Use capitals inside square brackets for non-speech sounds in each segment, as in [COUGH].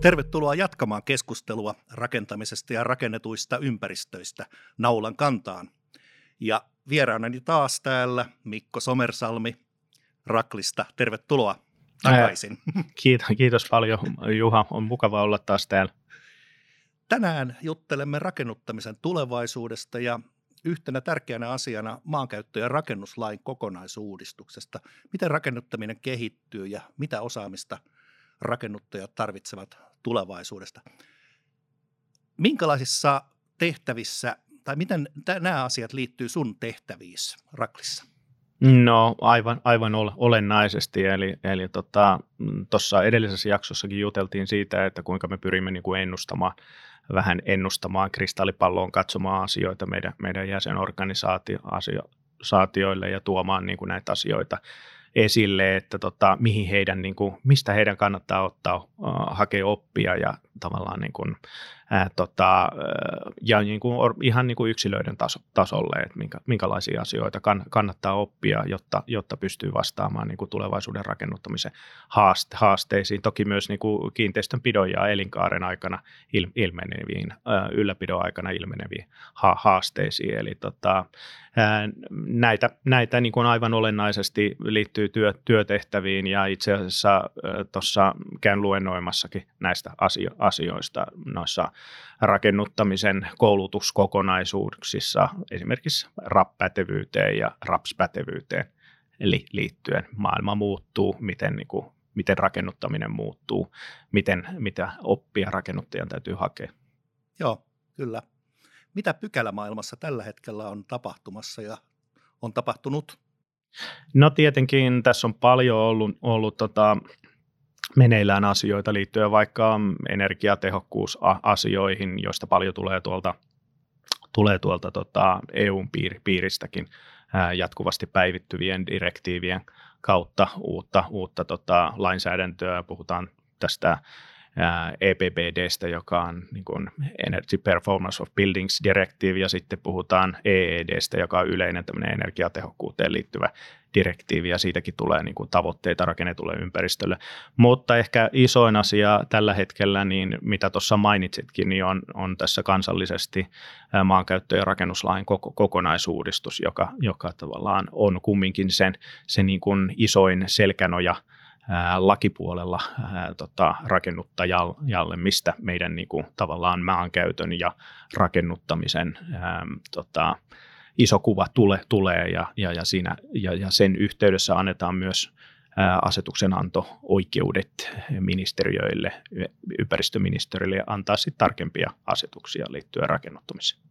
Tervetuloa jatkamaan keskustelua rakentamisesta ja rakennetuista ympäristöistä naulan kantaan. Ja vieraanani taas täällä Mikko Somersalmi Raklista. Tervetuloa takaisin. Kiitos, kiitos paljon Juha, on mukava olla taas täällä. Tänään juttelemme rakennuttamisen tulevaisuudesta ja yhtenä tärkeänä asiana maankäyttö- ja rakennuslain kokonaisuudistuksesta. Miten rakennuttaminen kehittyy ja mitä osaamista rakennuttajat tarvitsevat tulevaisuudesta. Minkälaisissa tehtävissä tai miten nämä asiat liittyy sun tehtäviissä Raklissa? No aivan, aivan olennaisesti, eli, eli tuossa tota, edellisessä jaksossakin juteltiin siitä, että kuinka me pyrimme niin kuin ennustamaan, vähän ennustamaan kristallipalloon, katsomaan asioita meidän, meidän jäsenorganisaatioille ja tuomaan niin kuin näitä asioita esille, että tota, mihin heidän, niin kuin, mistä heidän kannattaa ottaa, uh, hakea oppia ja tavallaan niin kuin, ää, tota, ja niin kuin, ihan niin kuin yksilöiden taso, tasolle, että minkä, minkälaisia asioita kann, kannattaa oppia, jotta, jotta pystyy vastaamaan niin kuin tulevaisuuden rakennuttamisen haaste, haasteisiin. Toki myös niin kuin kiinteistönpidon ja elinkaaren aikana il, ilmeneviin, ää, ylläpidon aikana ilmeneviin ha, haasteisiin. Eli tota, ää, näitä, näitä niin kuin aivan olennaisesti liittyy työ, työtehtäviin ja itse asiassa tuossa käyn luennoimassakin näistä asio, asioista noissa rakennuttamisen koulutuskokonaisuuksissa, esimerkiksi RAP-pätevyyteen ja RAPS-pätevyyteen eli liittyen. Maailma muuttuu, miten, niin kuin, miten rakennuttaminen muuttuu, miten, mitä oppia rakennuttajan täytyy hakea. Joo, kyllä. Mitä pykälämaailmassa tällä hetkellä on tapahtumassa ja on tapahtunut? No tietenkin tässä on paljon ollut, ollut tota, meneillään asioita liittyen vaikka energiatehokkuusasioihin, joista paljon tulee tuolta, tulee tuolta tota EUn piir, piiristäkin ää, jatkuvasti päivittyvien direktiivien kautta uutta, uutta tota, lainsäädäntöä. Puhutaan tästä EPBDstä, joka on niin kuin Energy Performance of Buildings Directive, ja sitten puhutaan EEDstä, joka on yleinen energiatehokkuuteen liittyvä direktiivi, ja siitäkin tulee niin kuin tavoitteita rakennetulle ympäristölle. Mutta ehkä isoin asia tällä hetkellä, niin mitä tuossa mainitsitkin, niin on, on tässä kansallisesti maankäyttö- ja rakennuslain koko, kokonaisuudistus, joka, joka tavallaan on kumminkin sen, sen niin kuin isoin selkänoja – lakipuolella tota, rakennuttajalle, mistä meidän niin kuin, tavallaan maankäytön ja rakennuttamisen tota, iso kuva tule, tulee ja, ja, ja, siinä, ja, ja sen yhteydessä annetaan myös asetuksen anto oikeudet ministeriöille, ympäristöministeriöille antaa sitten tarkempia asetuksia liittyen rakennuttamiseen.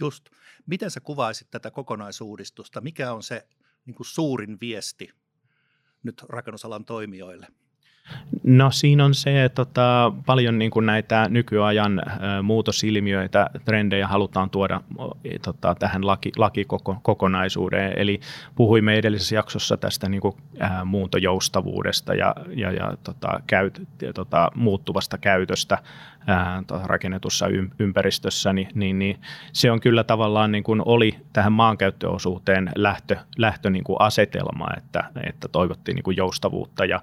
Just. Miten sä kuvaisit tätä kokonaisuudistusta? Mikä on se niin kuin suurin viesti nyt rakennusalan toimijoille? No siinä on se, että tota, paljon niin kuin näitä nykyajan ä, muutosilmiöitä, trendejä halutaan tuoda tota, tähän laki, lakikokonaisuuteen. Eli puhuimme edellisessä jaksossa tästä niin kuin, ä, muuntojoustavuudesta ja, ja, ja tota, käyt, tota, muuttuvasta käytöstä rakennetussa ympäristössä, niin, niin, niin se on kyllä tavallaan niin kuin oli tähän maankäyttöosuuteen lähtö, lähtö niin kuin asetelma, että, että toivottiin niin kuin joustavuutta ja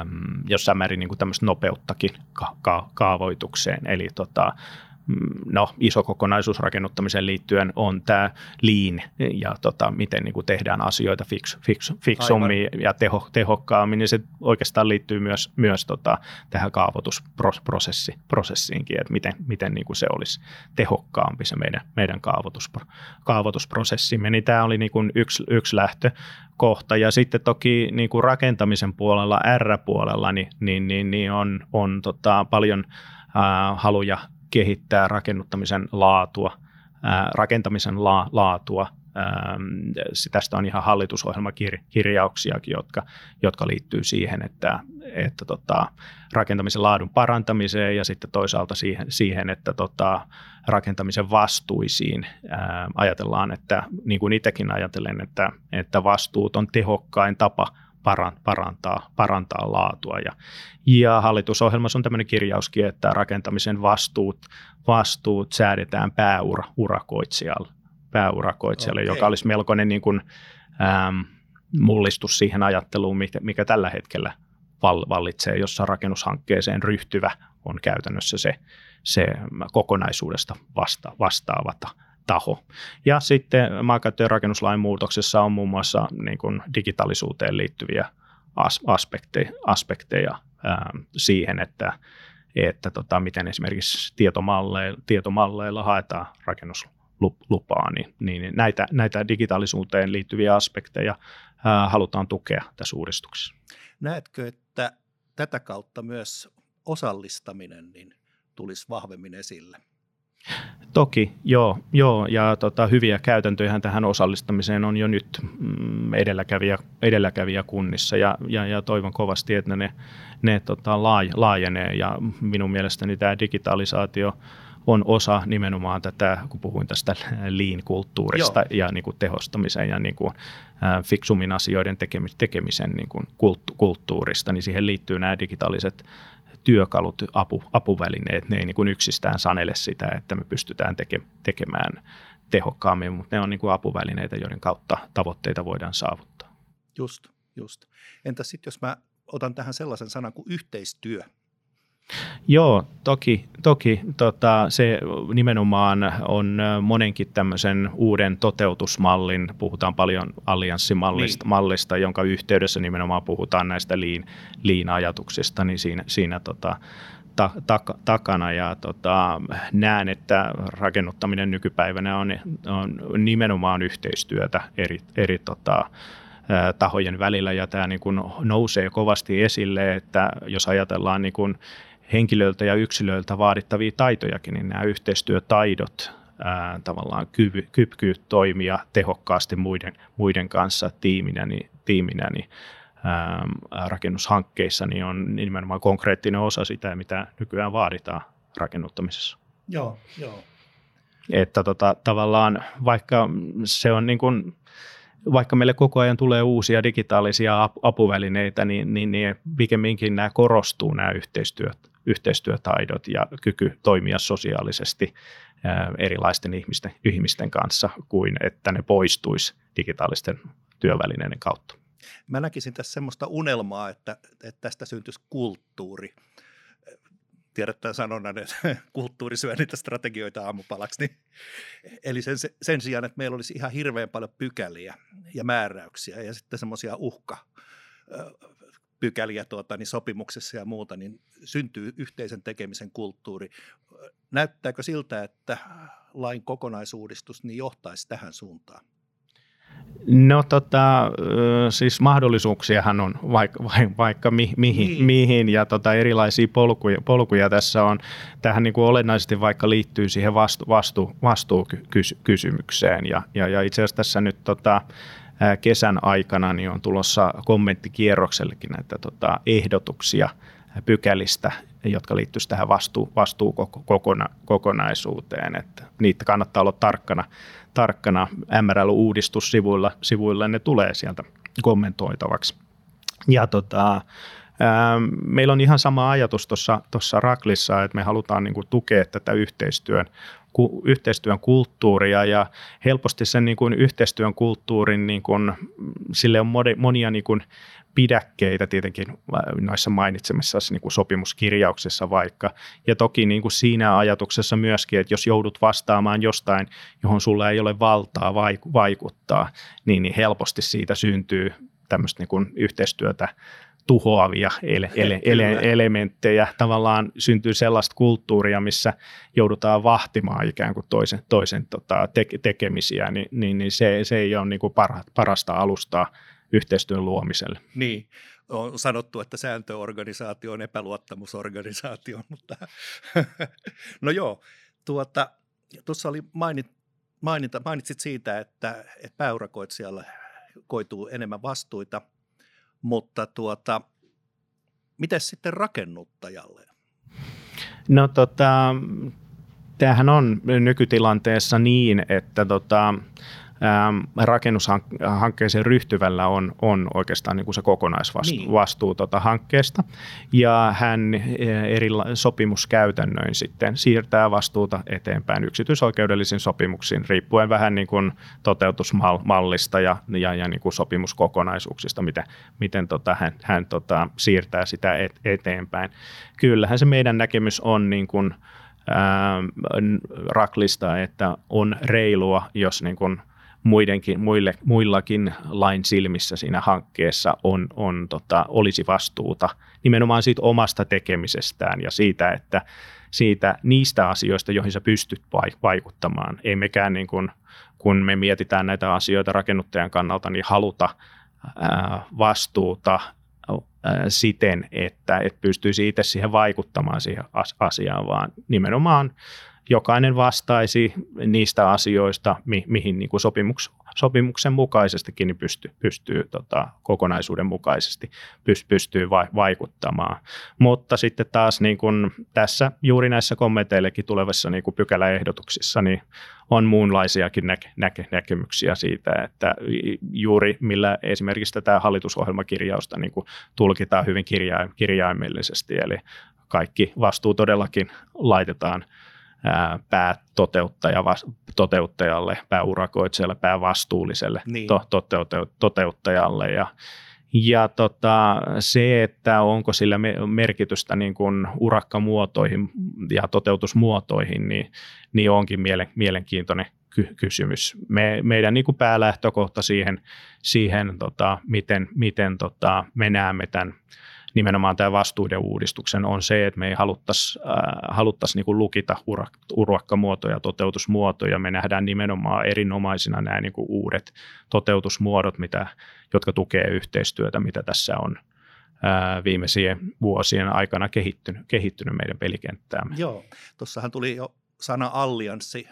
äm, jossain määrin niin kuin tämmöistä nopeuttakin ka- ka- kaavoitukseen. Eli tota, no, iso kokonaisuus rakennuttamiseen liittyen on tämä lean ja tota, miten niin kuin tehdään asioita fix, fix, fiksummin ja teho, tehokkaammin, niin se oikeastaan liittyy myös, myös tota, tähän kaavoitusprosessiinkin, että miten, miten niin kuin se olisi tehokkaampi se meidän, meidän kaavoitus, kaavoitusprosessimme. Niin tämä oli niin kuin yksi, yksi lähtökohta. Ja sitten toki niin kuin rakentamisen puolella, R-puolella, niin, niin, niin, niin on, on tota, paljon äh, haluja kehittää rakennuttamisen laatua, rakentamisen la, laatua. Tästä on ihan hallitusohjelmakirjauksiakin, jotka, jotka liittyy siihen, että, että tota, rakentamisen laadun parantamiseen ja sitten toisaalta siihen, siihen että tota, rakentamisen vastuisiin ää, ajatellaan, että niin kuin itsekin ajattelen, että, että vastuut on tehokkain tapa – parantaa, parantaa laatua. Ja, ja hallitusohjelmassa on tämmöinen kirjauskin, että rakentamisen vastuut, vastuut säädetään pääurakoitsijalle, pääurakoitsijalle okay. joka olisi melkoinen niin kuin, ähm, mullistus siihen ajatteluun, mikä, mikä tällä hetkellä vallitsee, jossa rakennushankkeeseen ryhtyvä on käytännössä se, se kokonaisuudesta vasta, vastaava taho. Ja sitten maankäyttö- ja rakennuslain muutoksessa on muun muassa niin kuin digitaalisuuteen liittyviä aspekteja, aspekteja ää, siihen, että, että tota, miten esimerkiksi tietomalleilla, tietomalleilla haetaan rakennuslupaa, niin, niin näitä, näitä digitaalisuuteen liittyviä aspekteja ää, halutaan tukea tässä uudistuksessa. Näetkö, että tätä kautta myös osallistaminen niin tulisi vahvemmin esille? Toki, joo, joo ja tota, hyviä käytäntöjä tähän osallistamiseen on jo nyt mm, edelläkävijä, edelläkävijä kunnissa ja, ja, ja toivon kovasti, että ne, ne tota, laaj, laajenee ja minun mielestäni tämä digitalisaatio on osa nimenomaan tätä, kun puhuin tästä lean-kulttuurista Joo. ja niin kuin tehostamisen ja niin kuin, äh, fiksummin asioiden tekemisen niin kuin kulttuurista, niin siihen liittyy nämä digitaaliset työkalut, apu, apuvälineet, ne ei niin kuin yksistään sanele sitä, että me pystytään teke, tekemään tehokkaammin, mutta ne on niin kuin apuvälineitä, joiden kautta tavoitteita voidaan saavuttaa. Just, just. Entä sitten jos mä otan tähän sellaisen sanan kuin yhteistyö? Joo, toki, toki tota, se nimenomaan on monenkin tämmöisen uuden toteutusmallin, puhutaan paljon allianssimallista, niin. mallista, jonka yhteydessä nimenomaan puhutaan näistä liin, liin-ajatuksista, niin siinä, siinä tota, ta, ta, takana ja tota, näen, että rakennuttaminen nykypäivänä on, on nimenomaan yhteistyötä eri, eri tota, tahojen välillä ja tämä niin kuin nousee kovasti esille, että jos ajatellaan niin kuin henkilöiltä ja yksilöiltä vaadittavia taitojakin, niin nämä yhteistyötaidot, ää, tavallaan kyvy, kyky toimia tehokkaasti muiden, muiden kanssa tiiminä, niin, tiiminä niin, ää, rakennushankkeissa niin on nimenomaan konkreettinen osa sitä, mitä nykyään vaaditaan rakennuttamisessa. Joo, joo. Että tota, tavallaan vaikka se on niin kuin, vaikka meille koko ajan tulee uusia digitaalisia apuvälineitä, niin, niin, niin pikemminkin nämä korostuu nämä yhteistyöt, yhteistyötaidot ja kyky toimia sosiaalisesti erilaisten ihmisten, ihmisten kanssa kuin että ne poistuisi digitaalisten työvälineiden kautta. Mä näkisin tässä semmoista unelmaa, että, että tästä syntyisi kulttuuri. Tiedätte sanonnan, että [LAUGHS] kulttuuri syö niitä strategioita aamupalaksi. Niin, eli sen, sen sijaan, että meillä olisi ihan hirveän paljon pykäliä ja määräyksiä ja sitten semmoisia uhka pykäliä tuota, niin sopimuksessa ja muuta, niin syntyy yhteisen tekemisen kulttuuri. Näyttääkö siltä, että lain kokonaisuudistus niin johtaisi tähän suuntaan? No tota, siis mahdollisuuksiahan on vaikka, vaikka mi, mihin, niin. mihin ja tota, erilaisia polkuja, polkuja tässä on. Tähän niin kuin olennaisesti vaikka liittyy siihen vastu, vastu, vastuukysymykseen ja, ja, ja itse asiassa tässä nyt tota, kesän aikana niin on tulossa kommenttikierroksellekin näitä tota, ehdotuksia pykälistä, jotka liittyisivät tähän vastuu, vastuukokonaisuuteen. Että niitä kannattaa olla tarkkana, tarkkana MRL-uudistussivuilla, sivuilla ne tulee sieltä kommentoitavaksi. Ja tota, Meillä on ihan sama ajatus tuossa Raklissa, että me halutaan niin kuin tukea tätä yhteistyön yhteistyön kulttuuria ja helposti sen niin kuin yhteistyön kulttuurin, niin kuin, sille on monia niin kuin pidäkkeitä tietenkin noissa mainitsemissa niin kuin sopimuskirjauksissa vaikka. Ja toki niin kuin siinä ajatuksessa myöskin, että jos joudut vastaamaan jostain, johon sulla ei ole valtaa vaikuttaa, niin, niin helposti siitä syntyy tämmöistä niin kuin yhteistyötä tuhoavia ele, ele, ele, elementtejä. Tavallaan syntyy sellaista kulttuuria, missä joudutaan vahtimaan ikään kuin toisen, toisen tota, te, tekemisiä, niin, niin, niin se, se ei ole niin kuin parha, parasta alustaa yhteistyön luomiselle. Niin, on sanottu, että sääntöorganisaatio on epäluottamusorganisaatio, [LAUGHS] mutta [LAUGHS] no joo, tuota, tuossa oli mainit, mainita, mainitsit siitä, että, että pääurakoitsijalle koituu enemmän vastuita – mutta tuota, miten sitten rakennuttajalle? No tota, tämähän on nykytilanteessa niin, että tota, rakennushankkeeseen ryhtyvällä on, on oikeastaan niin kuin se kokonaisvastuu niin. vastuu tuota hankkeesta. Ja hän eri sopimuskäytännöin sitten siirtää vastuuta eteenpäin yksityisoikeudellisiin sopimuksiin, riippuen vähän niin kuin toteutusmallista ja, ja, ja niin kuin sopimuskokonaisuuksista, miten, miten tota, hän, hän tota, siirtää sitä et, eteenpäin. Kyllähän se meidän näkemys on niin kuin, ää, raklista, että on reilua, jos niin kuin muidenkin, muille, muillakin lain silmissä siinä hankkeessa on, on, tota, olisi vastuuta nimenomaan siitä omasta tekemisestään ja siitä, että siitä niistä asioista, joihin sä pystyt vaikuttamaan. Ei mekään niin kuin, kun me mietitään näitä asioita rakennuttajan kannalta, niin haluta ää, vastuuta siten, että et pystyisi itse siihen vaikuttamaan siihen asiaan, vaan nimenomaan jokainen vastaisi niistä asioista, mi- mihin niin kuin sopimuks, sopimuksen mukaisestikin niin pystyy, pystyy tota, kokonaisuuden mukaisesti pystyy, pystyy va- vaikuttamaan. Mutta sitten taas niin kuin tässä juuri näissä kommenteillekin tulevissa niin kuin pykäläehdotuksissa niin on muunlaisiakin näke- näke- näkemyksiä siitä, että juuri millä esimerkiksi tätä hallitusohjelmakirjausta niin kuin tulkitaan hyvin kirja- kirjaimellisesti, eli kaikki vastuu todellakin laitetaan – päätoteuttaja, toteuttajalle, pääurakoitsijalle, päävastuulliselle niin. to, toteuttajalle. Ja, ja tota, se, että onko sillä merkitystä niin kuin urakkamuotoihin ja toteutusmuotoihin, niin, niin onkin mielen, mielenkiintoinen ky- kysymys. Me, meidän niin kuin päälähtökohta siihen, siihen tota, miten, miten tota, me näemme tämän nimenomaan tämä vastuuden uudistuksen on se, että me ei haluttaisi, äh, haluttaisi niin lukita urak, urakkamuotoja, toteutusmuotoja. Me nähdään nimenomaan erinomaisina nämä niin kuin uudet toteutusmuodot, mitä, jotka tukee yhteistyötä, mitä tässä on viimeisien vuosien aikana kehittynyt, kehittynyt meidän pelikenttäämme. Joo, tuossahan tuli jo sana allianssi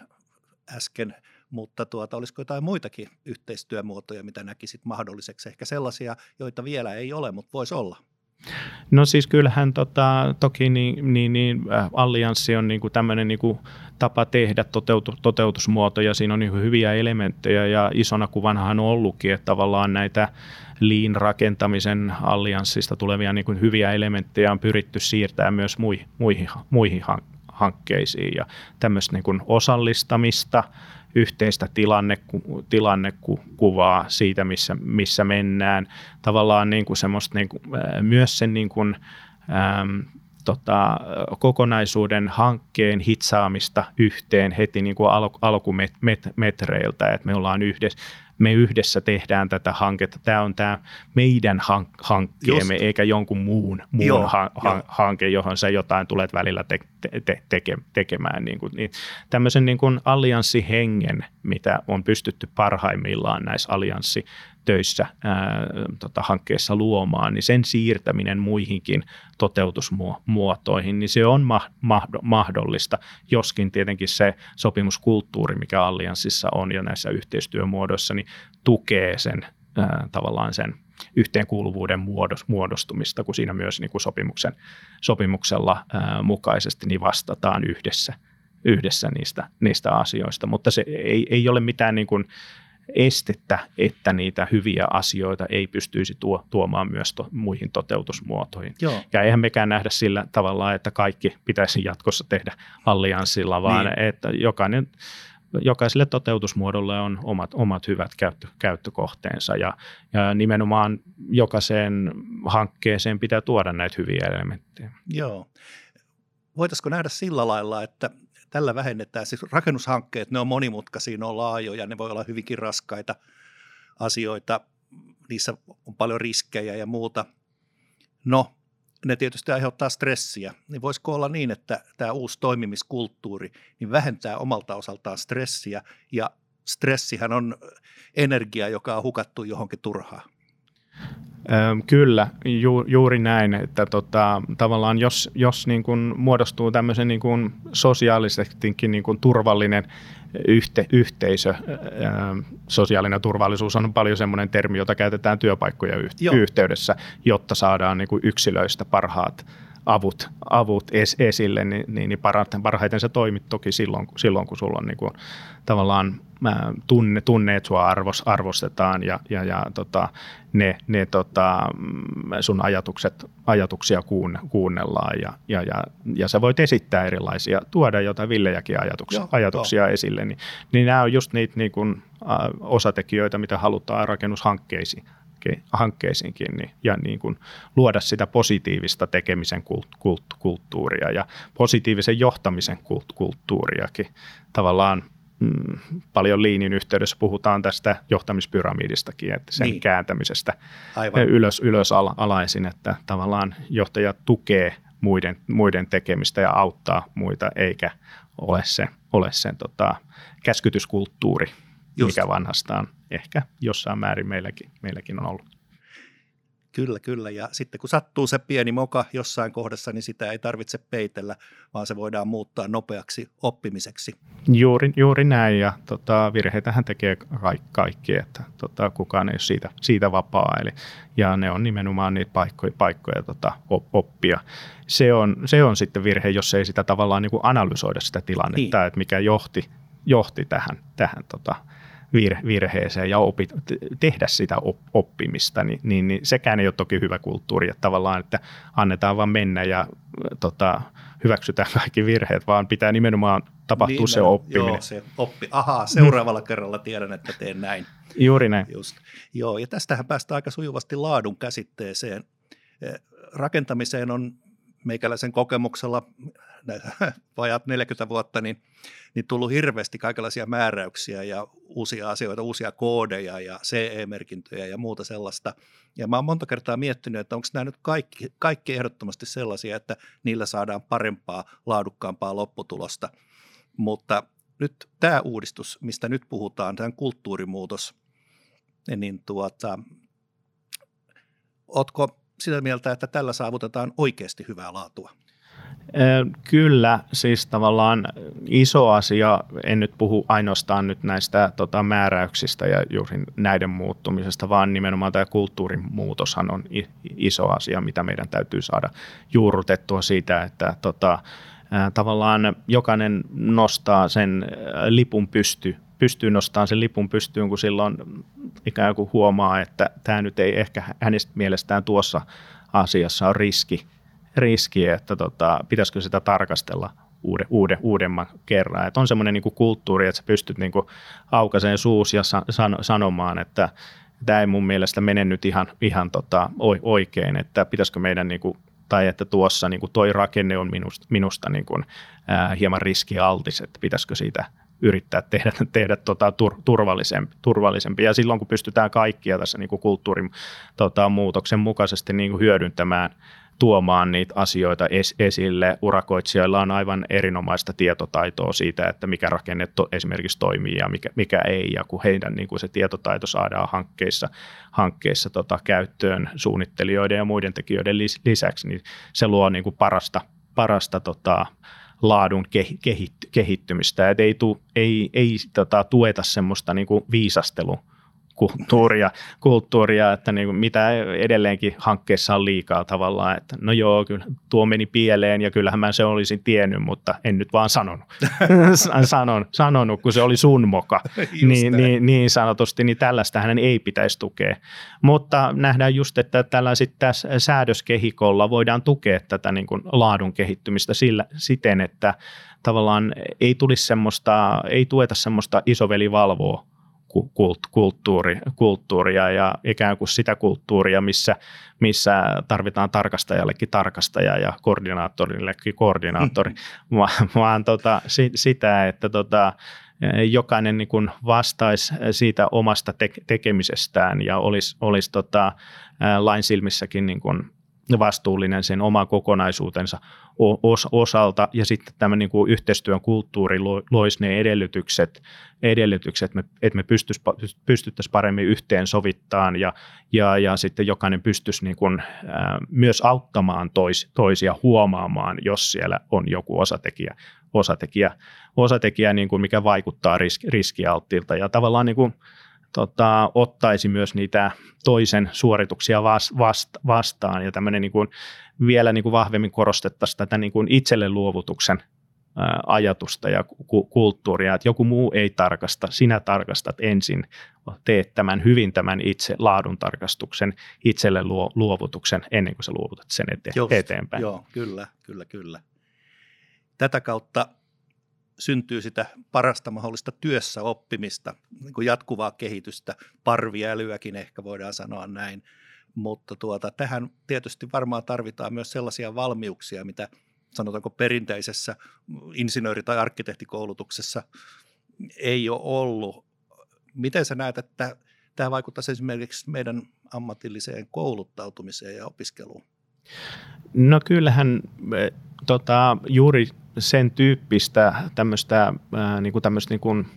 äsken, mutta tuota, olisiko jotain muitakin yhteistyömuotoja, mitä näkisit mahdolliseksi? Ehkä sellaisia, joita vielä ei ole, mutta voisi olla. No siis kyllähän tota, toki niin, niin, niin, äh, allianssi on niin tämmöinen niin tapa tehdä toteutu, toteutusmuoto ja siinä on niin hyviä elementtejä ja isona kuvanahan on ollutkin, että tavallaan näitä lean-rakentamisen allianssista tulevia niin kuin hyviä elementtejä on pyritty siirtämään myös muihin, muihin, muihin hankkeisiin ja tämmöistä niin osallistamista – yhteistä tilanne, tilannekuvaa siitä, missä, missä mennään. Tavallaan niin kuin semmoista niin kuin, myös sen niin kuin, ähm, tota, kokonaisuuden hankkeen hitsaamista yhteen heti niin kuin al- alkumetreiltä, että me ollaan yhdessä, me yhdessä tehdään tätä hanketta. Tämä on tämä meidän hank- hankkeemme, Just. eikä jonkun muun, muun Joo, ha- ha- hanke, johon sä jotain tulet välillä te- te- te- tekemään. Niin kuin, niin tämmöisen niin kuin allianssihengen, mitä on pystytty parhaimmillaan näissä allianssi töissä ää, tota, hankkeessa luomaan, niin sen siirtäminen muihinkin toteutusmuotoihin, niin se on ma- mahdollista, joskin tietenkin se sopimuskulttuuri, mikä allianssissa on ja näissä yhteistyömuodoissa, niin tukee sen ää, tavallaan sen yhteenkuuluvuuden muodostumista, kun siinä myös niin kuin sopimuksen, sopimuksella ää, mukaisesti niin vastataan yhdessä, yhdessä niistä, niistä asioista, mutta se ei, ei ole mitään niin kuin estettä, että niitä hyviä asioita ei pystyisi tuo, tuomaan myös to, muihin toteutusmuotoihin. Joo. Ja eihän mekään nähdä sillä tavalla, että kaikki pitäisi jatkossa tehdä allianssilla, vaan niin. että jokainen jokaiselle toteutusmuodolle on omat, omat hyvät käyttö, käyttökohteensa ja, ja nimenomaan jokaiseen hankkeeseen pitää tuoda näitä hyviä elementtejä. Joo. Voitaisiko nähdä sillä lailla, että tällä vähennetään, siis rakennushankkeet, ne on monimutkaisia, ne on laajoja, ne voi olla hyvinkin raskaita asioita, niissä on paljon riskejä ja muuta. No, ne tietysti aiheuttaa stressiä, niin voisiko olla niin, että tämä uusi toimimiskulttuuri niin vähentää omalta osaltaan stressiä ja stressihän on energia, joka on hukattu johonkin turhaan. Kyllä, ju, juuri näin, että tota, tavallaan jos, jos niin kuin muodostuu tämmöisen niin kuin sosiaalisestikin niin kuin turvallinen yhte, yhteisö, ää, sosiaalinen turvallisuus on paljon semmoinen termi, jota käytetään työpaikkojen yh, yhteydessä, jotta saadaan niin kuin yksilöistä parhaat avut, avut es, esille, niin, niin, niin parhaiten sä toimit toki silloin, silloin kun sulla on niin kuin, tavallaan tunne, tunne että sua arvos, arvostetaan ja, ja, ja tota, ne, ne tota, mm, sun ajatukset, ajatuksia kuun, kuunnellaan ja, ja, ja, ja sä voit esittää erilaisia, tuoda jotain villejäkin ajatuksia, Joo, ajatuksia esille, niin, niin nämä on just niitä niin kuin, osatekijöitä, mitä halutaan rakennushankkeisiin hankkeisiinkin niin, ja niin kuin luoda sitä positiivista tekemisen kult, kult, kulttuuria ja positiivisen johtamisen kult, kulttuuriakin. Tavallaan mm, paljon liinin yhteydessä puhutaan tästä johtamispyramidistakin, että sen niin. kääntämisestä Aivan. ylös, ylös alaisin, että tavallaan johtaja tukee muiden, muiden tekemistä ja auttaa muita, eikä ole se, ole sen tota, käskytyskulttuuri, Just. mikä vanhastaan ehkä jossain määrin meilläkin, meilläkin on ollut. Kyllä, kyllä. Ja sitten kun sattuu se pieni moka jossain kohdassa, niin sitä ei tarvitse peitellä, vaan se voidaan muuttaa nopeaksi oppimiseksi. Juuri, juuri näin, ja tota, virheitähän tekee kaikki, kaikki että tota, kukaan ei ole siitä, siitä vapaa. Eli, ja ne on nimenomaan niitä paikkoja, paikkoja tota, oppia. Se on, se on sitten virhe, jos ei sitä tavallaan niin kuin analysoida sitä tilannetta, niin. että mikä johti, johti tähän, tähän tota, virheeseen ja opit, tehdä sitä oppimista, niin, niin, niin sekään ei ole toki hyvä kulttuuri, että tavallaan, että annetaan vaan mennä ja tota, hyväksytään kaikki virheet, vaan pitää nimenomaan tapahtua niin, se oppiminen. Joo, se oppi. Ahaa, seuraavalla mm. [LAUGHS] kerralla tiedän, että teen näin. Juuri näin. Just. Joo, ja tästähän päästään aika sujuvasti laadun käsitteeseen. Eh, rakentamiseen on meikäläisen kokemuksella [LAUGHS] vajat 40 vuotta, niin, niin tullut hirveästi kaikenlaisia määräyksiä ja uusia asioita, uusia koodeja ja CE-merkintöjä ja muuta sellaista. Ja mä oon monta kertaa miettinyt, että onko nämä nyt kaikki, kaikki ehdottomasti sellaisia, että niillä saadaan parempaa, laadukkaampaa lopputulosta. Mutta nyt tämä uudistus, mistä nyt puhutaan, tämä kulttuurimuutos, niin tuota, ootko sitä mieltä, että tällä saavutetaan oikeasti hyvää laatua? Kyllä, siis tavallaan iso asia, en nyt puhu ainoastaan nyt näistä tota, määräyksistä ja juuri näiden muuttumisesta, vaan nimenomaan tämä kulttuurimuutoshan on iso asia, mitä meidän täytyy saada juurrutettua siitä, että tota, tavallaan jokainen nostaa sen lipun pysty, pystyy nostamaan sen lipun pystyyn, kun silloin ikään kuin huomaa, että tämä nyt ei ehkä hänestä mielestään tuossa asiassa on riski, riski että tota, pitäisikö sitä tarkastella uuden, uuden, uudemman kerran. Et on semmoinen niin kulttuuri, että sä pystyt niin aukaiseen suus ja san, sanomaan, että tämä ei mun mielestä mene nyt ihan, ihan tota, oikein, että pitäisikö meidän niin kuin, tai että tuossa niin kuin toi rakenne on minusta, minusta niin kuin, ää, hieman riskialtis, että pitäisikö siitä yrittää tehdä, [LAUGHS] tehdä tota, tur, turvallisempi, turvallisempi. Ja silloin, kun pystytään kaikkia tässä niin kuin kulttuurin tota, muutoksen mukaisesti niin kuin hyödyntämään tuomaan niitä asioita es, esille. Urakoitsijoilla on aivan erinomaista tietotaitoa siitä, että mikä rakenne to, esimerkiksi toimii ja mikä, mikä ei. Ja kun heidän niin kuin se tietotaito saadaan hankkeissa, hankkeissa tota, käyttöön suunnittelijoiden ja muiden tekijöiden lisäksi, niin se luo niin kuin parasta, parasta tota, laadun kehittymistä. Et ei, tu, ei, ei tota, tueta semmoista niin kuin viisastelua kulttuuria, kulttuuria että niin kuin mitä edelleenkin hankkeessa on liikaa tavallaan, että no joo, kyllä tuo meni pieleen ja kyllähän mä se olisin tiennyt, mutta en nyt vaan sanonut, [LAUGHS] Sanon, sanonut, kun se oli sun moka, niin, niin, niin sanotusti, niin tällaista hänen ei pitäisi tukea. Mutta nähdään just, että tällä sitten säädöskehikolla voidaan tukea tätä niin kuin laadun kehittymistä sillä, siten, että tavallaan ei tulisi semmoista, ei tueta semmoista isoveli valvoo kulttuuri, kulttuuria ja ikään kuin sitä kulttuuria, missä, missä tarvitaan tarkastajallekin tarkastaja ja koordinaattorillekin koordinaattori, mm. [LAUGHS] vaan, vaan tota, sitä, että tota, jokainen niin kuin vastaisi siitä omasta te- tekemisestään ja olisi, olisi tota, lain silmissäkin niin kuin vastuullinen sen oman kokonaisuutensa os, osalta. Ja sitten tämä niin kuin yhteistyön kulttuuri loisi ne edellytykset, edellytykset että me pystyttäisiin paremmin yhteen sovittaan ja, ja, ja sitten jokainen pystyisi niin kuin, ää, myös auttamaan tois, toisia huomaamaan, jos siellä on joku osatekijä, osatekijä, osatekijä niin kuin mikä vaikuttaa riski, riskialttiilta. Ja tavallaan niin kuin, tota, ottaisi myös niitä toisen suorituksia vast, vastaan ja tämmöinen niin kuin, vielä niin kuin vahvemmin korostettaisiin tätä niin kuin itselle luovutuksen ajatusta ja kulttuuria, että joku muu ei tarkasta, sinä tarkastat ensin, teet tämän hyvin tämän itse laadun tarkastuksen, itselle luo, luovutuksen ennen kuin sä luovutat sen ete- Just, eteenpäin. Joo, kyllä, kyllä, kyllä. Tätä kautta syntyy sitä parasta mahdollista työssä oppimista, niin kuin jatkuvaa kehitystä, parviälyäkin ehkä voidaan sanoa näin, mutta tuota, tähän tietysti varmaan tarvitaan myös sellaisia valmiuksia, mitä sanotaanko perinteisessä insinööri- tai arkkitehtikoulutuksessa ei ole ollut. Miten sä näet, että tämä vaikuttaisi esimerkiksi meidän ammatilliseen kouluttautumiseen ja opiskeluun? No kyllähän tota, juuri sen tyyppistä tämmöistä, ää, niin kuin tämmöistä niin kuin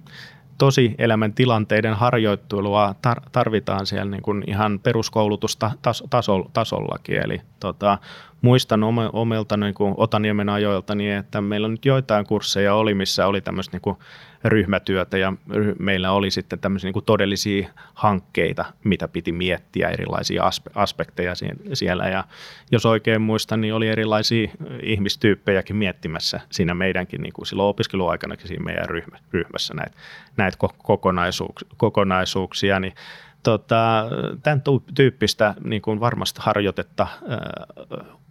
tosi elämän tilanteiden harjoittelua tar- tarvitaan siellä niin kuin ihan peruskoulutusta taso- tasollakin. Eli tota, muistan omilta niin kuin Otaniemen ajoilta, niin että meillä on nyt joitain kursseja oli, missä oli tämmöistä niin ryhmätyötä ja meillä oli sitten tämmöisiä niin kuin todellisia hankkeita, mitä piti miettiä, erilaisia aspe- aspekteja siellä. Ja jos oikein muistan, niin oli erilaisia ihmistyyppejäkin miettimässä siinä meidänkin niin kuin silloin opiskeluaikanakin siinä meidän ryhmä, ryhmässä näitä, näitä kokonaisuuksia, kokonaisuuksia niin tota, tämän tyyppistä niin kuin varmasti harjoitetta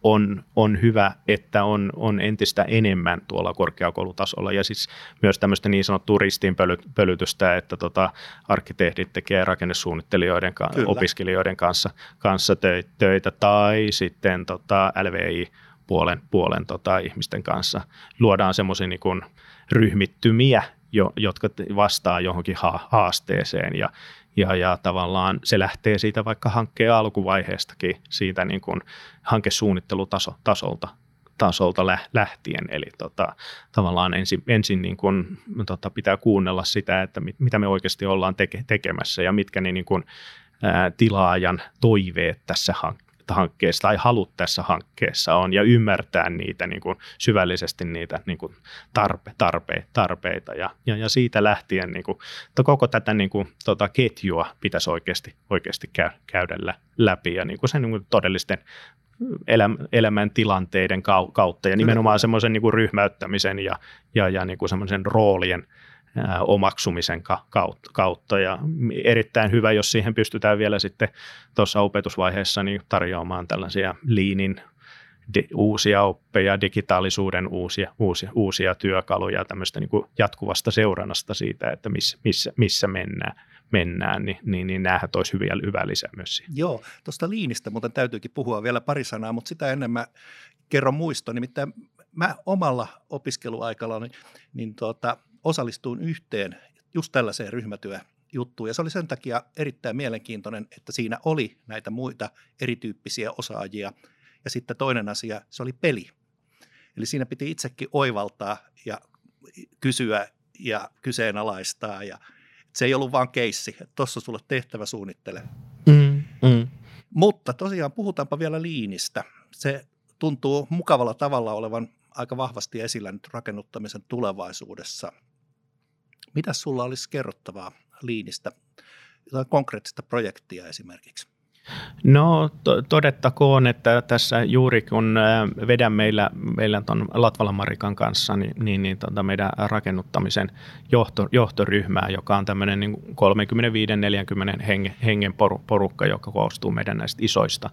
on, on hyvä, että on, on entistä enemmän tuolla korkeakoulutasolla ja siis myös tämmöistä niin sanottua ristiinpölytystä, että tota, arkkitehdit tekee rakennesuunnittelijoiden, Kyllä. opiskelijoiden kanssa, kanssa töitä tai sitten tota, LVI puolen, puolen tota, ihmisten kanssa. Luodaan semmoisia niin ryhmittymiä, jo, jotka vastaa johonkin haasteeseen ja, ja, ja tavallaan se lähtee siitä vaikka hankkeen alkuvaiheestakin, siitä niin kuin hankesuunnittelutasolta tasolta lähtien. Eli tota, tavallaan ensin, ensin niin kuin, tota, pitää kuunnella sitä, että mit, mitä me oikeasti ollaan teke, tekemässä ja mitkä ne niin kuin, ää, tilaajan toiveet tässä hankkeessa hankkeessa tai halut tässä hankkeessa on ja ymmärtää niitä niin kuin syvällisesti niitä niin kuin tarpe, tarpe, tarpeita ja, ja, ja, siitä lähtien niin kuin, koko tätä niin kuin, tota ketjua pitäisi oikeasti, oikeasti käy, käydä läpi ja niin kuin sen niin kuin todellisten elämän tilanteiden kautta ja nimenomaan semmoisen niin ryhmäyttämisen ja, ja, ja niin kuin semmoisen roolien omaksumisen kautta. Ja erittäin hyvä, jos siihen pystytään vielä sitten tuossa opetusvaiheessa niin tarjoamaan tällaisia liinin uusia oppeja, digitaalisuuden uusia, uusia, uusia työkaluja, tämmöistä niin jatkuvasta seurannasta siitä, että missä, missä, missä mennään, mennään niin, niin, niin näähän toisi hyviä, hyvää lisää myös siihen. Joo, tuosta liinistä muuten täytyykin puhua vielä pari sanaa, mutta sitä ennen mä kerron muisto, nimittäin mä omalla opiskeluaikalla niin, niin tuota, osallistuin yhteen just tällaiseen ryhmätyöjuttuun. Ja se oli sen takia erittäin mielenkiintoinen, että siinä oli näitä muita erityyppisiä osaajia. Ja sitten toinen asia, se oli peli. Eli siinä piti itsekin oivaltaa ja kysyä ja kyseenalaistaa. Ja se ei ollut vaan keissi, että tuossa sulle tehtävä suunnittele. Mm, mm. Mutta tosiaan puhutaanpa vielä liinistä. Se tuntuu mukavalla tavalla olevan aika vahvasti esillä nyt rakennuttamisen tulevaisuudessa. Mitä sulla olisi kerrottavaa liinistä, jotain konkreettista projektia esimerkiksi? No to, todettakoon, että tässä juuri kun vedän meillä, meillä tuon Latvalan Marikan kanssa, niin, niin, niin tota meidän rakennuttamisen johto, johtoryhmää, joka on tämmöinen niin 35-40 hengen, hengen porukka, joka koostuu meidän näistä isoista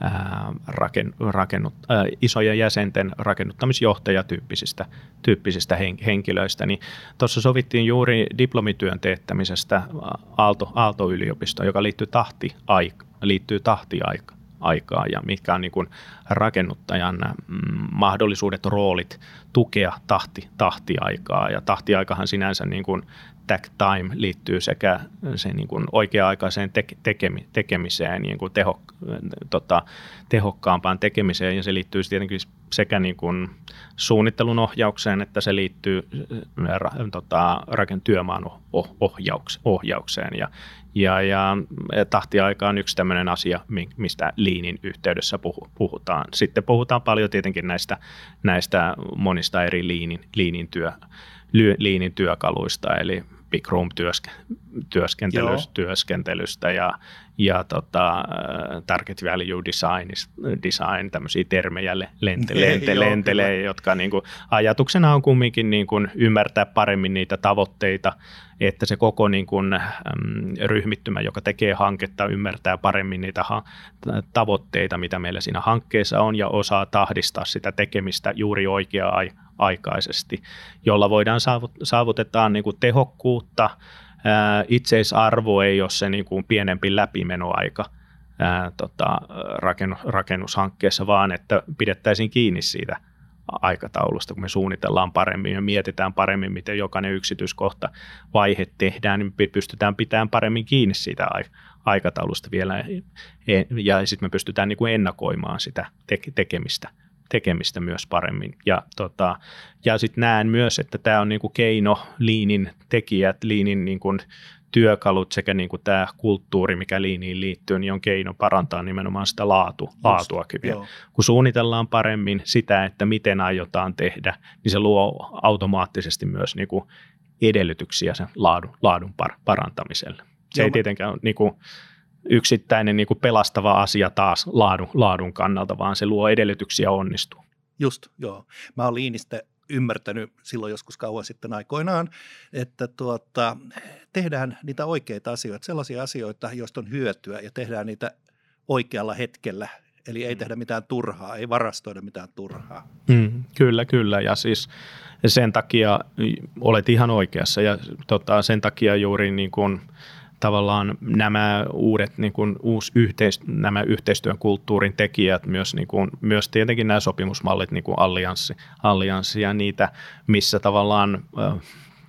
ää, raken, rakennut, ää, isojen jäsenten rakennuttamisjohtajatyyppisistä tyyppisistä henkilöistä, niin tuossa sovittiin juuri diplomityön teettämisestä Aalto, Aalto-yliopistoon, joka liittyy tahti aika, liittyy tahtiaika aikaa ja mitkä on niin kuin rakennuttajan mm, mahdollisuudet, roolit tukea tahti, tahtiaikaa. Ja tahtiaikahan sinänsä niin kuin tag time liittyy sekä sen niin kuin oikea-aikaiseen te- tekemi- tekemiseen, niin kuin teho, tota, tehokkaampaan tekemiseen ja se liittyy tietenkin sekä niin kuin suunnittelun ohjaukseen että se liittyy ra, tota, raken työmaan ohjauks, ohjaukseen ja, ja, ja tahtiaika on yksi tämmöinen asia, mistä liinin yhteydessä puhutaan. Sitten puhutaan paljon tietenkin näistä, näistä monista eri liinin, liinin, työ, liinin työkaluista, eli big room työskentelystä, ja, ja tota, target value design, design tämmöisiä termejä lente, [LAUGHS] lente, lentelee, jotka niin kuin, ajatuksena on kumminkin niin kuin, ymmärtää paremmin niitä tavoitteita, että se koko niin kuin, ryhmittymä, joka tekee hanketta, ymmärtää paremmin niitä ha- tavoitteita, mitä meillä siinä hankkeessa on ja osaa tahdistaa sitä tekemistä juuri oikea-aikaisesti, jolla voidaan saavutetaan niin kuin tehokkuutta, itseisarvo ei ole se niin kuin pienempi läpimenoaika ää, tota, rakennus, rakennushankkeessa, vaan että pidettäisiin kiinni siitä aikataulusta, kun me suunnitellaan paremmin ja mietitään paremmin, miten jokainen yksityiskohta vaihe tehdään, niin pystytään pitämään paremmin kiinni siitä aikataulusta vielä. E, ja sitten me pystytään niin kuin ennakoimaan sitä tekemistä tekemistä myös paremmin. Ja, tota, ja sitten näen myös, että tämä on niinku keino liinin tekijät, liinin niinku työkalut sekä niinku tämä kulttuuri, mikä liiniin liittyy, niin on keino parantaa nimenomaan sitä laatu, Just, laatuakin vielä. Kun suunnitellaan paremmin sitä, että miten aiotaan tehdä, niin se luo automaattisesti myös niinku edellytyksiä sen laadun, laadun par, parantamiselle. Se joo, ei tietenkään ole niinku, yksittäinen niin kuin pelastava asia taas laadun, laadun kannalta, vaan se luo edellytyksiä onnistua. Just, joo. Mä olen Liinistä ymmärtänyt silloin joskus kauan sitten aikoinaan, että tuota, tehdään niitä oikeita asioita, sellaisia asioita, joista on hyötyä ja tehdään niitä oikealla hetkellä. Eli ei mm. tehdä mitään turhaa, ei varastoida mitään turhaa. Mm, kyllä, kyllä. Ja siis sen takia olet ihan oikeassa ja tota, sen takia juuri niin kuin – tavallaan nämä uudet niin kuin, uusi yhteis, nämä yhteistyön kulttuurin tekijät, myös, niin kuin, myös tietenkin nämä sopimusmallit, niin kuin allianssi, allianssi ja niitä, missä tavallaan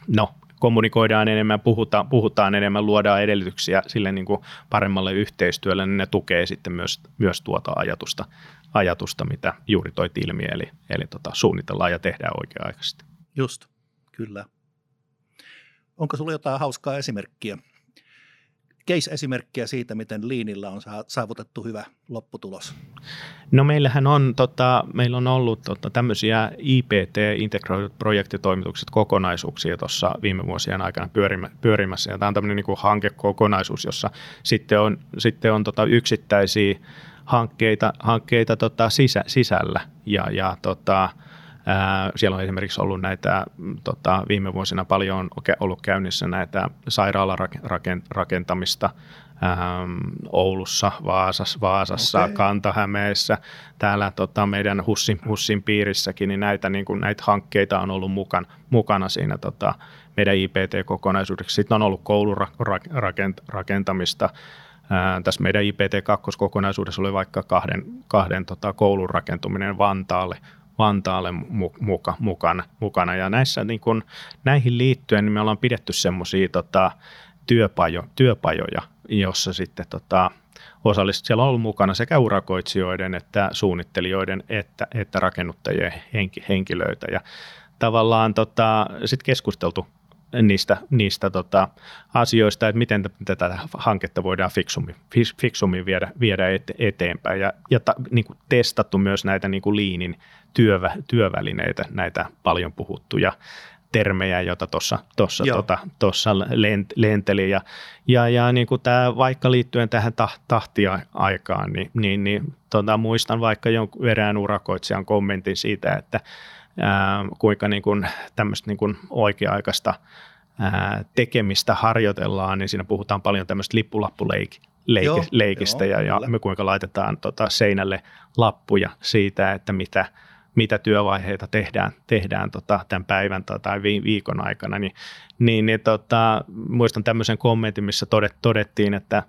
no, kommunikoidaan enemmän, puhutaan, puhutaan enemmän, luodaan edellytyksiä sille niin kuin paremmalle yhteistyölle, niin ne tukee sitten myös, myös tuota ajatusta, ajatusta, mitä juuri toit ilmi, eli, eli tota, suunnitellaan ja tehdään oikea-aikaisesti. Just, kyllä. Onko sinulla jotain hauskaa esimerkkiä case-esimerkkiä siitä, miten Liinillä on saavutettu hyvä lopputulos? No meillähän on, tota, meillä on ollut tota, tämmöisiä IPT, Integrated Projektitoimitukset, kokonaisuuksia tuossa viime vuosien aikana pyörimässä. Ja tämä on tämmöinen niin kuin hankekokonaisuus, jossa sitten on, sitten on tota, yksittäisiä hankkeita, hankkeita tota, sisä, sisällä ja, ja tota, siellä on esimerkiksi ollut näitä, tota, viime vuosina paljon on ollut käynnissä näitä sairaalarakentamista ähm, Oulussa, Vaasassa, Vaasassa okay. Kantahämeessä, täällä tota, meidän Hussin, Hussin piirissäkin, niin näitä, niin kuin, näitä hankkeita on ollut mukan, mukana siinä tota, meidän IPT-kokonaisuudessa. Sitten on ollut koulurakentamista, Ää, tässä meidän IPT-2-kokonaisuudessa oli vaikka kahden, kahden tota, koulun rakentuminen Vantaalle, Vantaalle muka, mukana, mukana. Ja näissä, niin kun, näihin liittyen niin me ollaan pidetty semmoisia tota, työpajo, työpajoja, jossa sitten tota, osallistut, siellä on ollut mukana sekä urakoitsijoiden että suunnittelijoiden että, että rakennuttajien henki, henkilöitä. Ja tavallaan tota, sitten keskusteltu niistä, niistä tota, asioista, että miten tätä hanketta voidaan fiksummin, fiksummin viedä, viedä eteenpäin ja, ja ta, niin kuin testattu myös näitä niin kuin liinin työvä, työvälineitä, näitä paljon puhuttuja termejä, joita tuossa tota, lent, lenteli. Ja, ja, ja niin kuin tämä, vaikka liittyen tähän tahtia aikaan, niin, niin, niin tota, muistan vaikka jonkun erään urakoitsijan kommentin siitä, että ää, kuinka niin kuin, tämmöistä niin kuin oikea-aikaista ää, tekemistä harjoitellaan, niin siinä puhutaan paljon tämmöistä lippulappuleikistä leikistä joo, ja, ja me kuinka laitetaan tota, seinälle lappuja siitä, että mitä – mitä työvaiheita tehdään, tehdään tota, tämän päivän tai viikon aikana, niin, niin, niin tota, muistan tämmöisen kommentin, missä todet, todettiin, että,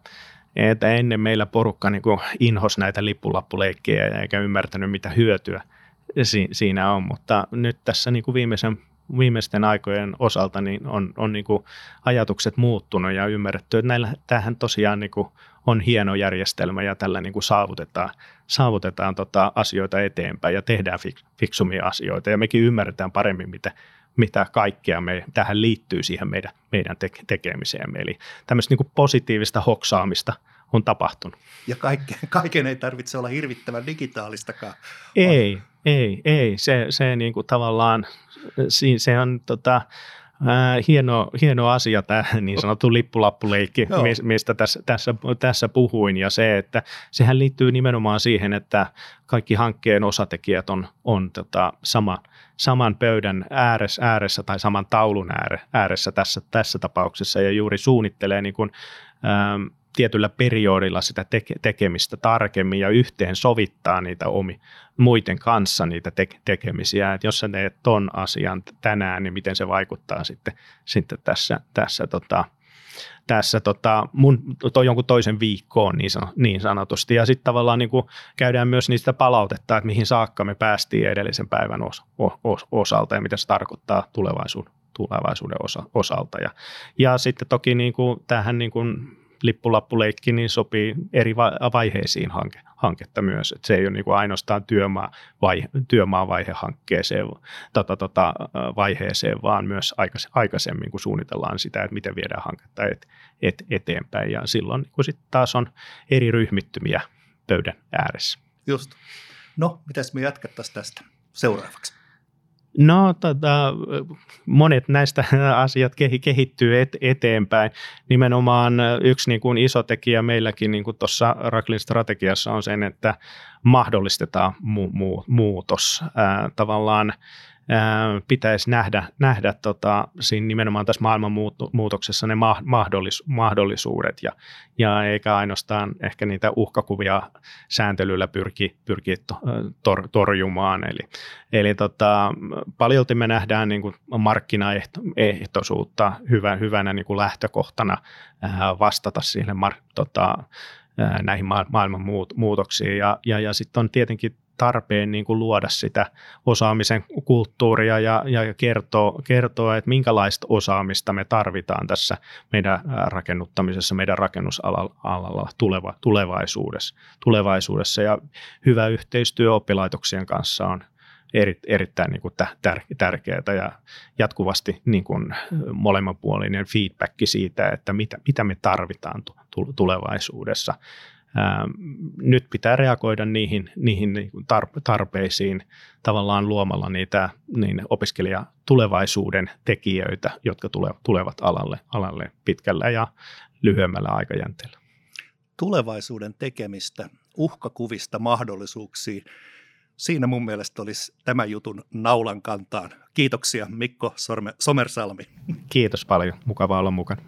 että ennen meillä porukka niin inhos näitä lippulappuleikkejä eikä ymmärtänyt, mitä hyötyä si, siinä on, mutta nyt tässä niin kuin viimeisen viimeisten aikojen osalta niin on, on niin kuin ajatukset muuttunut ja ymmärretty, että näillä, tämähän tosiaan niin kuin on hieno järjestelmä ja tällä niin kuin saavutetaan, saavutetaan tota asioita eteenpäin ja tehdään fik, fiksumia asioita ja mekin ymmärretään paremmin, mitä, mitä kaikkea me, tähän liittyy siihen meidän, meidän te, tekemiseen. Eli tämmöistä niin kuin positiivista hoksaamista on tapahtunut. Ja kaikke, [LAUGHS] kaiken ei tarvitse olla hirvittävän digitaalistakaan. Ei, ei, ei. Se, se niin kuin tavallaan, se on tota, hieno, hieno asia tämä niin sanottu lippulappuleikki, mistä tässä, tässä, tässä puhuin, ja se, että sehän liittyy nimenomaan siihen, että kaikki hankkeen osatekijät on, on tota, sama, saman pöydän ääressä, ääressä tai saman taulun ääressä tässä, tässä tapauksessa, ja juuri suunnittelee niin kuin, ähm, tietyllä periodilla sitä teke, tekemistä tarkemmin ja yhteen sovittaa niitä omi, muiden kanssa niitä te, tekemisiä. Et jos sä teet ton asian tänään, niin miten se vaikuttaa sitten, sitten tässä, tässä, tota, tässä tota, mun, toi jonkun toisen viikkoon niin, san, niin sanotusti. Ja sitten tavallaan niin käydään myös niistä palautetta, että mihin saakka me päästiin edellisen päivän os, os, osalta ja mitä se tarkoittaa tulevaisuuden, tulevaisuuden osa, osalta. Ja, ja sitten toki niin kuin, tähän niin kuin lippulappuleikki niin sopii eri vaiheisiin hanke, hanketta myös. Et se ei ole niin kuin ainoastaan työmaa, vaihe, työmaavaihehankkeeseen tota, tota, vaiheeseen, vaan myös aikaisemmin, kun suunnitellaan sitä, että miten viedään hanketta et, et, eteenpäin. Ja silloin niin sit taas on eri ryhmittymiä pöydän ääressä. Just. No, mitäs me jatkettaisiin tästä seuraavaksi? No, tota, monet näistä [LAUGHS] asiat kehittyy et, eteenpäin. Nimenomaan yksi niin kuin iso tekijä meilläkin niin tuossa Raklin strategiassa on sen, että mahdollistetaan mu- mu- muutos. Ää, tavallaan pitäisi nähdä, nähdä tota, siinä nimenomaan tässä maailmanmuutoksessa ne mahdollis, mahdollisuudet ja, ja eikä ainoastaan ehkä niitä uhkakuvia sääntelyllä pyrki, pyrki tor, torjumaan. Eli, eli tota, paljolti me nähdään niin kuin markkinaehtoisuutta hyvä, hyvänä niin kuin lähtökohtana vastata siihen mar, tota, näihin maailman muutoksiin ja, ja, ja sitten on tietenkin tarpeen niin kuin luoda sitä osaamisen kulttuuria ja, ja kertoa, kertoa, että minkälaista osaamista me tarvitaan tässä meidän rakennuttamisessa, meidän rakennusalalla tuleva, tulevaisuudessa, tulevaisuudessa. Ja hyvä yhteistyö oppilaitoksien kanssa on eri, erittäin niin kuin tär, tärkeää ja jatkuvasti niin kuin molemminpuolinen feedback siitä, että mitä, mitä me tarvitaan tulevaisuudessa nyt pitää reagoida niihin, niihin niin tarpeisiin tavallaan luomalla niitä niin opiskelija tulevaisuuden tekijöitä, jotka tulevat alalle, alalle pitkällä ja lyhyemmällä aikajänteellä. Tulevaisuuden tekemistä, uhkakuvista mahdollisuuksiin. Siinä mun mielestä olisi tämän jutun naulan kantaan. Kiitoksia Mikko Sorme, Somersalmi. Kiitos paljon, mukava olla mukana.